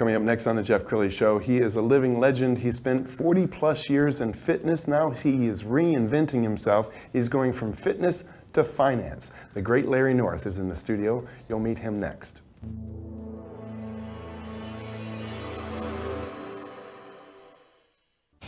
Coming up next on the Jeff Crilley Show, he is a living legend. He spent 40 plus years in fitness. Now he is reinventing himself. He's going from fitness to finance. The great Larry North is in the studio. You'll meet him next.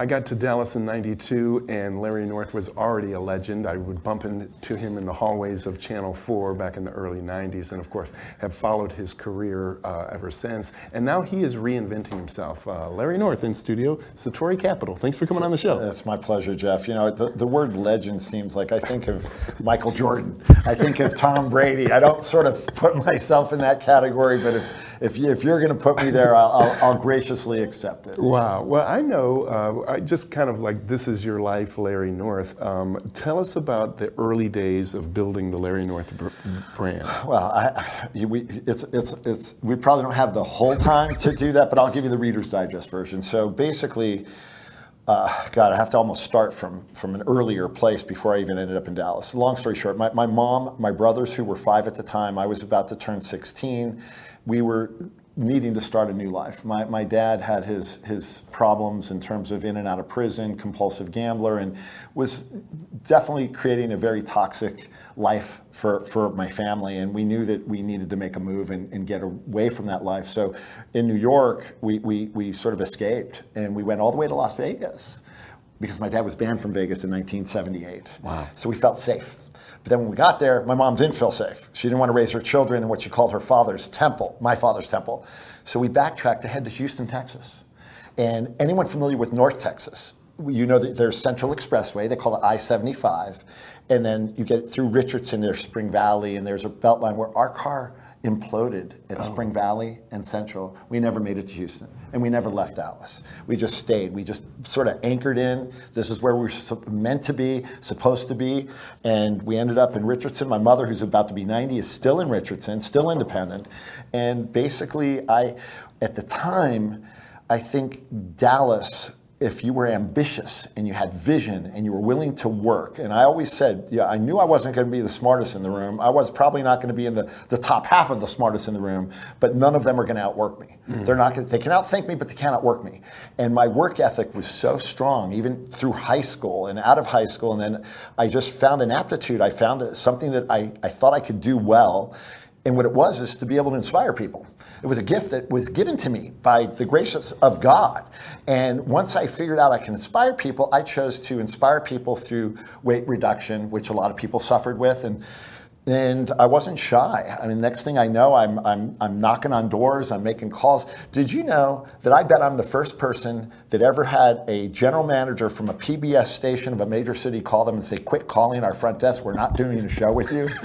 I got to Dallas in 92 and Larry North was already a legend. I would bump into him in the hallways of Channel 4 back in the early 90s and of course have followed his career uh, ever since. And now he is reinventing himself. Uh, Larry North in studio, Satori Capital. Thanks for coming on the show. It's my pleasure, Jeff. You know, the, the word legend seems like I think of Michael Jordan. I think of Tom Brady. I don't sort of put myself in that category, but if if, you, if you're going to put me there, I'll, I'll, I'll, graciously accept it. Wow. Well, I know, uh, I just kind of like this is your life, Larry North. Um, tell us about the early days of building the Larry North brand. Well, I, we, it's, it's, it's, we probably don't have the whole time to do that, but I'll give you the Reader's Digest version. So basically, uh, God, I have to almost start from, from an earlier place before I even ended up in Dallas. Long story short, my, my mom, my brothers, who were five at the time, I was about to turn 16 we were needing to start a new life. My, my dad had his, his problems in terms of in and out of prison, compulsive gambler, and was definitely creating a very toxic life for, for my family. And we knew that we needed to make a move and, and get away from that life. So in New York, we, we, we sort of escaped and we went all the way to Las Vegas because my dad was banned from Vegas in 1978. Wow. So we felt safe. But then when we got there, my mom didn't feel safe. She didn't want to raise her children in what she called her father's temple, my father's temple. So we backtracked to head to Houston, Texas. And anyone familiar with North Texas, you know that there's Central Expressway, they call it I 75. And then you get through Richardson, there's Spring Valley, and there's a belt line where our car imploded at oh. Spring Valley and Central. We never made it to Houston, and we never left Dallas. We just stayed. We just sort of anchored in. This is where we were meant to be, supposed to be, and we ended up in Richardson. My mother, who's about to be 90, is still in Richardson, still independent, and basically, I, at the time, I think Dallas if you were ambitious and you had vision and you were willing to work, and I always said, yeah, I knew I wasn't going to be the smartest in the room. I was probably not going to be in the, the top half of the smartest in the room, but none of them are going to outwork me. Mm. They're not going they can outthink me, but they can't outwork me. And my work ethic was so strong, even through high school and out of high school. And then I just found an aptitude. I found something that I, I thought I could do well. And what it was is to be able to inspire people. It was a gift that was given to me by the grace of God. And once I figured out I can inspire people, I chose to inspire people through weight reduction, which a lot of people suffered with. And and I wasn't shy. I mean, next thing I know, I'm, I'm, I'm knocking on doors, I'm making calls. Did you know that I bet I'm the first person that ever had a general manager from a PBS station of a major city call them and say, Quit calling our front desk, we're not doing a show with you?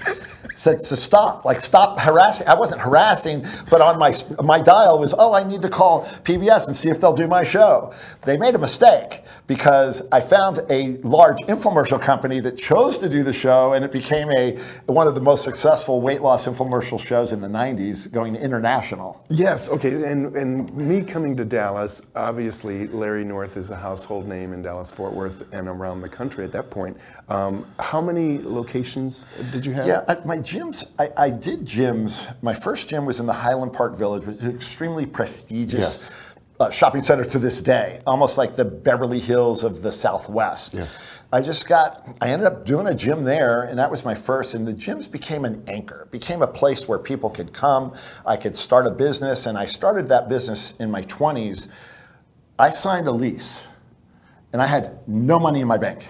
said to stop, like stop harassing. I wasn't harassing, but on my my dial was, oh, I need to call PBS and see if they'll do my show. They made a mistake because I found a large infomercial company that chose to do the show, and it became a one of the most successful weight loss infomercial shows in the '90s, going international. Yes, okay, and and me coming to Dallas, obviously Larry North is a household name in Dallas Fort Worth and around the country at that point. Um, how many locations did you have? Yeah, my gyms, I, I, did gyms. My first gym was in the Highland Park Village, which is extremely prestigious yes. Uh, shopping center to this day, almost like the Beverly Hills of the Southwest. Yes. I just got, I ended up doing a gym there, and that was my first. And the gyms became an anchor, became a place where people could come. I could start a business, and I started that business in my 20s. I signed a lease And I had no money in my bank.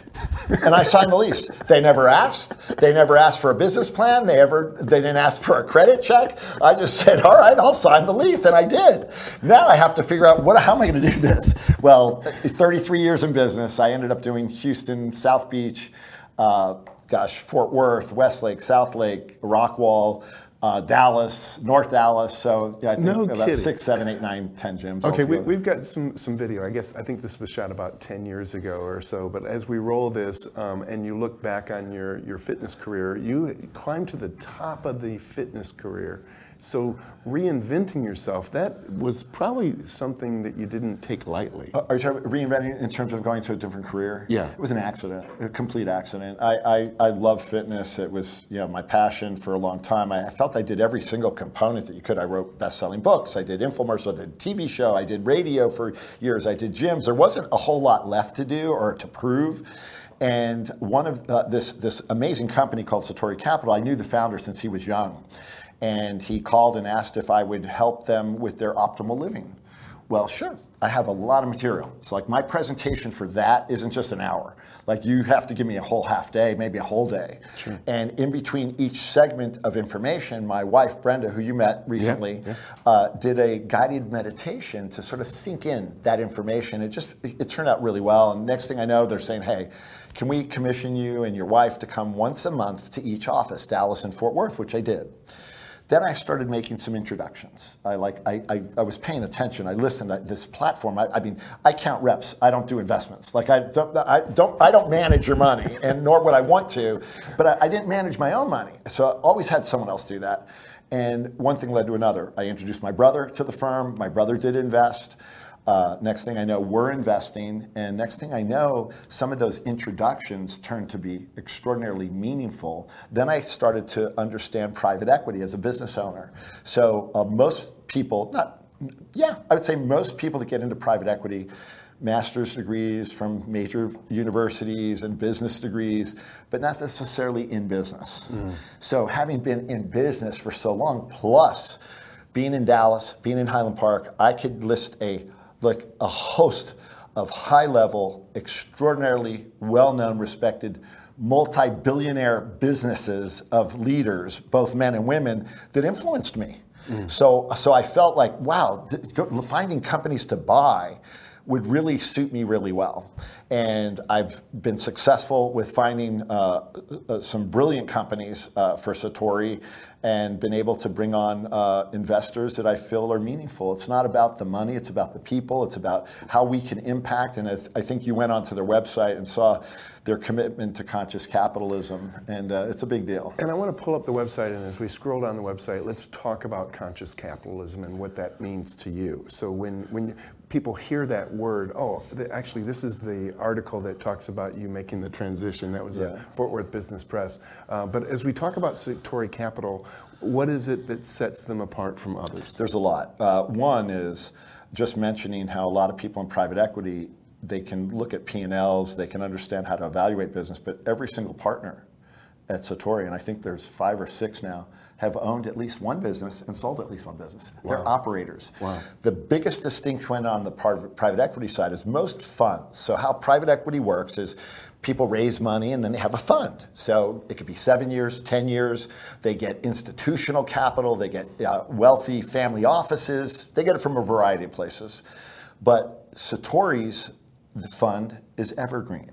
And I signed the lease. They never asked. They never asked for a business plan. They ever they didn't ask for a credit check. I just said, all right, I'll sign the lease. And I did. Now I have to figure out what how am I going to do this? Well, 33 years in business. I ended up doing Houston, South Beach, uh, gosh, Fort Worth, Westlake, Southlake, Rockwall, uh, Dallas, North Dallas. So yeah, I think No about kidding. six, seven, eight, nine, ten gyms. Okay, we, we've got some, some video. I guess I think this was shot about 10 years ago or so. But as we roll this um, and you look back on your, your fitness career, you climbed to the top of the fitness career. So reinventing yourself, that was probably something that you didn't take lightly. Uh, Are you talking about reinventing in terms of going to a different career? Yeah. It was an accident, a complete accident. I, I, I love fitness. It was you know my passion for a long time. I, I felt I did every single component that you could. I wrote best-selling books. I did infomercials. I did TV show. I did radio for years. I did gyms. There wasn't a whole lot left to do or to prove. And one of uh, this this amazing company called Satori Capital, I knew the founder since he was young, and he called and asked if I would help them with their optimal living. Well, sure. I have a lot of material. It's like my presentation for that isn't just an hour. Like you have to give me a whole half day, maybe a whole day. Sure. And in between each segment of information, my wife Brenda, who you met recently, Uh, did a guided meditation to sort of sink in that information. It just it turned out really well. And next thing I know, they're saying, "Hey, can we commission you and your wife to come once a month to each office, Dallas and Fort Worth?" Which I did. Then I started making some introductions. I like I, I, I was paying attention. I listened. I, this platform. I, I mean, I count reps. I don't do investments. Like I don't I don't I don't manage your money, and nor would I want to. But I, I didn't manage my own money, so I always had someone else do that. And one thing led to another. I introduced my brother to the firm. My brother did invest. Uh, next thing I know, we're investing, and next thing I know, some of those introductions turned to be extraordinarily meaningful. Then I started to understand private equity as a business owner. So uh, most people, not, yeah, I would say most people that get into private equity, master's degrees from major universities and business degrees, but not necessarily in business. So having been in business for so long, plus being in Dallas, being in Highland Park, I could list a like a host of high-level, extraordinarily well-known, respected, multi-billionaire businesses of leaders, both men and women, that influenced me. Mm. So, so I felt like, wow, th- finding companies to buy would really suit me really well. And I've been successful with finding uh, uh, some brilliant companies uh, for Satori and been able to bring on uh, investors that I feel are meaningful. It's not about the money, it's about the people, it's about how we can impact. And I think you went onto their website and saw their commitment to conscious capitalism, and uh, it's a big deal. And I want to pull up the website, and as we scroll down the website, let's talk about conscious capitalism and what that means to you. So when when people hear that word, oh, th- actually, this is the article that talks about you making the transition. That was Yeah. a Fort Worth Business Press. Uh, but as we talk about Satori Capital, what is it that sets them apart from others? There's a lot. Uh, one is just mentioning how a lot of people in private equity they can look at P&Ls, they can understand how to evaluate business, but every single partner at Satori, and I think there's five or six now, have owned at least one business and sold at least one business. They're operators. Wow. The biggest distinction on the private private equity side is most funds. So how private equity works is people raise money and then they have a fund. So it could be seven years, ten years. They get institutional capital. They get uh, wealthy family offices. They get it from a variety of places. But Satori's fund is evergreen.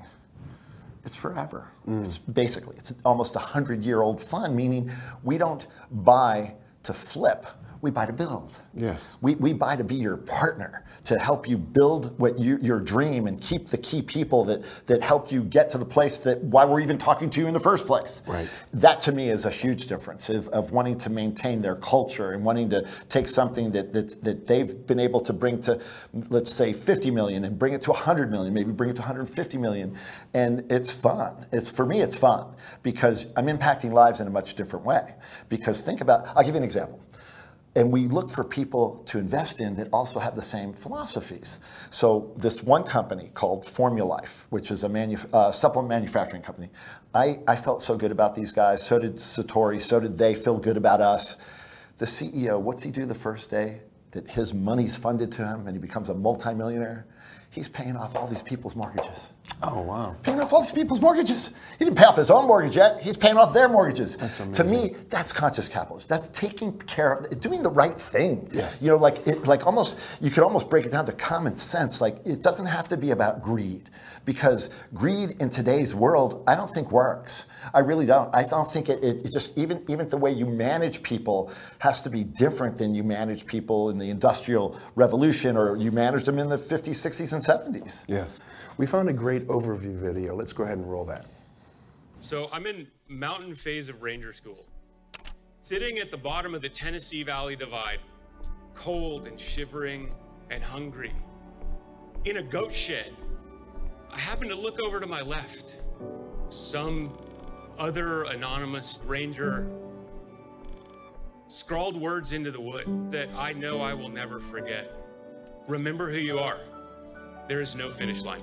It's forever. Mm. It's basically it's almost a hundred year old fund, meaning we don't buy to flip. We buy to build. Yes. We, we buy to be your partner, to help you build what you, your dream and keep the key people that, that help you get to the place that why we're even talking to you in the first place. Right. That to me is a huge difference of, of wanting to maintain their culture and wanting to take something that, that, that they've been able to bring to, let's say, 50 million and bring it to 100 million, maybe bring it to 150 million. And it's fun. It's For me, it's fun because I'm impacting lives in a much different way. Because think about, I'll give you an example. And we look for people to invest in that also have the same philosophies. So this one company called Formulife, which is a manu- uh, supplement manufacturing company, I, I felt so good about these guys. So did Satori. So did they feel good about us. The CEO, what's he do the first day that his money's funded to him and he becomes a multimillionaire? He's paying off all these people's mortgages. Oh, wow. Paying off all these people's mortgages. He didn't pay off his own mortgage yet. He's paying off their mortgages. That's amazing. To me, that's conscious capitalism. That's taking care of, doing the right thing. Yes. You know, like it, like almost, you could almost break it down to common sense. Like it doesn't have to be about greed, because greed in today's world, I don't think works. I really don't. I don't think it, it, it just even even the way you manage people has to be different than you manage people in the industrial revolution or you managed them in the 50s, 60s, and 70s. Yes. We found a great overview video. Let's go ahead and roll that. So I'm in mountain phase of ranger school, sitting at the bottom of the Tennessee Valley Divide, cold and shivering and hungry, in a goat shed. I happen to look over to my left. Some other anonymous ranger scrawled words into the wood that I know I will never forget. Remember who you are. There is no finish line.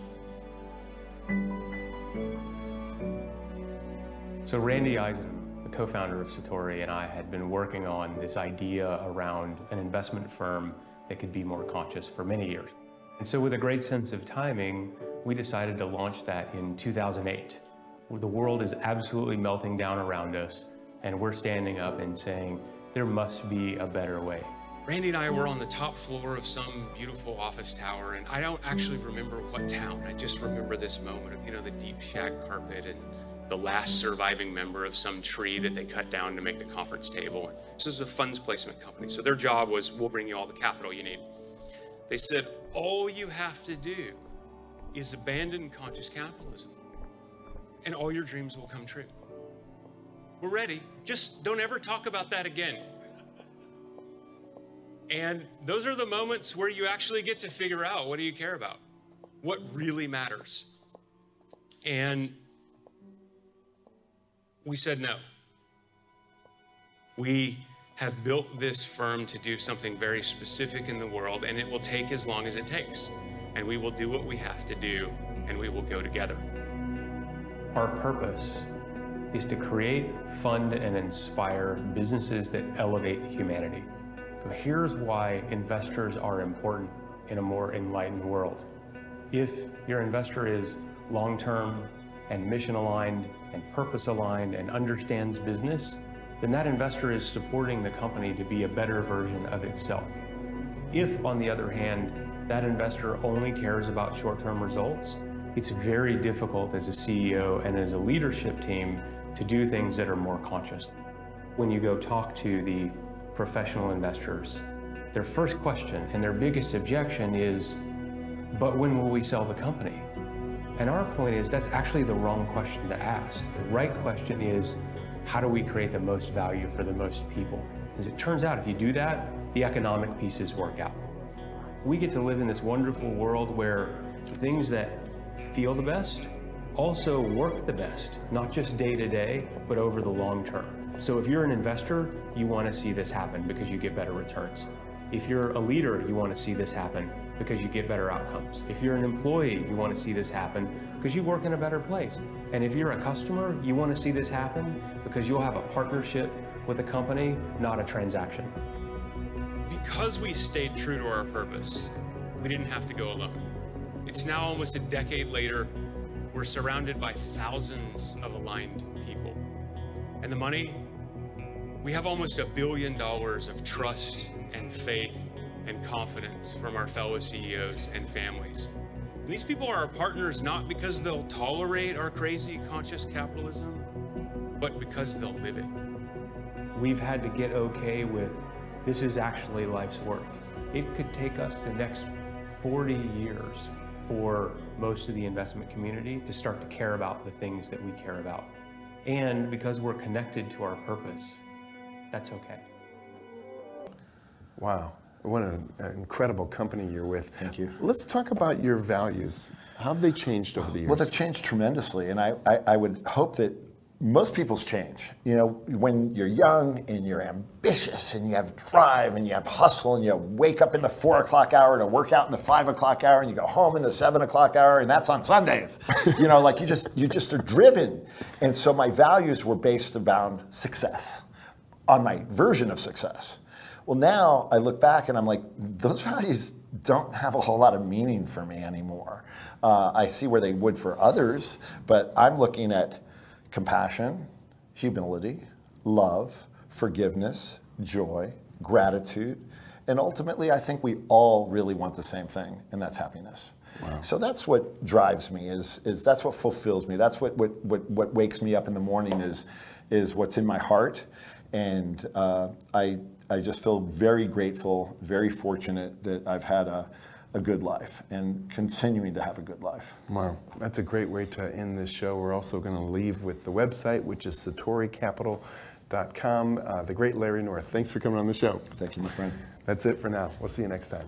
So Randy Eisen, the co-founder of Satori, and I had been working on this idea around an investment firm that could be more conscious for many years. And so with a great sense of timing, we decided to launch that in 2008. The world is absolutely melting down around us, and we're standing up and saying, there must be a better way. Randy and I were on the top floor of some beautiful office tower, and I don't actually remember what town. I just remember this moment of, you know, the deep shag carpet and the last surviving member of some tree that they cut down to make the conference table. This is a funds placement company, so their job was we'll bring you all the capital you need. They said, all you have to do is abandon conscious capitalism, and all your dreams will come true. We're ready. Just don't ever talk about that again. And those are the moments where you actually get to figure out what do you care about? What really matters? And we said no. We have built this firm to do something very specific in the world, and it will take as long as it takes. And we will do what we have to do, and we will go together. Our purpose is to create, fund, and inspire businesses that elevate humanity. So here's why investors are important in a more enlightened world. If your investor is long-term and mission aligned and purpose aligned and understands business, then that investor is supporting the company to be a better version of itself. If, on the other hand, that investor only cares about short-term results, it's very difficult as a CEO and as a leadership team to do things that are more conscious. When you go talk to the professional investors, their first question and their biggest objection is, but when will we sell the company? And our point is that's actually the wrong question to ask. The right question is, how do we create the most value for the most people? Because it turns out if you do that, the economic pieces work out. We get to live in this wonderful world where things that feel the best also work the best, not just day to day, but over the long term. So if you're an investor, you want to see this happen because you get better returns. If you're a leader, you want to see this happen because you get better outcomes. If you're an employee, you want to see this happen because you work in a better place. And if you're a customer, you want to see this happen because you'll have a partnership with a company, not a transaction. Because we stayed true to our purpose, we didn't have to go alone. It's now almost a decade later. We're surrounded by thousands of aligned people. And the money, we have almost a billion dollars of trust and faith and confidence from our fellow CEOs and families. And these people are our partners not because they'll tolerate our crazy conscious capitalism, but because they'll live it. We've had to get okay with this is actually life's work. It could take us the next 40 years for most of the investment community to start to care about the things that we care about. And because we're connected to our purpose, that's okay. Wow. What an, an incredible company you're with. Thank you. Let's talk about your values. How have they changed over the years? Well, they've changed tremendously, and I, I, I would hope that most people's change. You know, when you're young and you're ambitious and you have drive and you have hustle and you wake up in the four o'clock hour to work out in the five o'clock hour and you go home in the seven o'clock hour and that's on Sundays. you know, like you just you just are driven. And so my values were based around success, on my version of success. Well, now I look back and I'm like, those values don't have a whole lot of meaning for me anymore. Uh, I see where they would for others, but I'm looking at compassion, humility, love, forgiveness, joy, gratitude, and ultimately, I think we all really want the same thing, and that's happiness. So that's what drives me. Is is that's what fulfills me. That's what what what, what wakes me up in the morning. Is is what's in my heart, and uh, I I just feel very grateful, very fortunate that I've had a a good life and continuing to have a good life. Wow, that's a great way to end this show. We're also going to leave with the website, which is satoricapital.com. Uh, the great Larry North. Thanks for coming on the show. Thank you, my friend. That's it for now. We'll see you next time.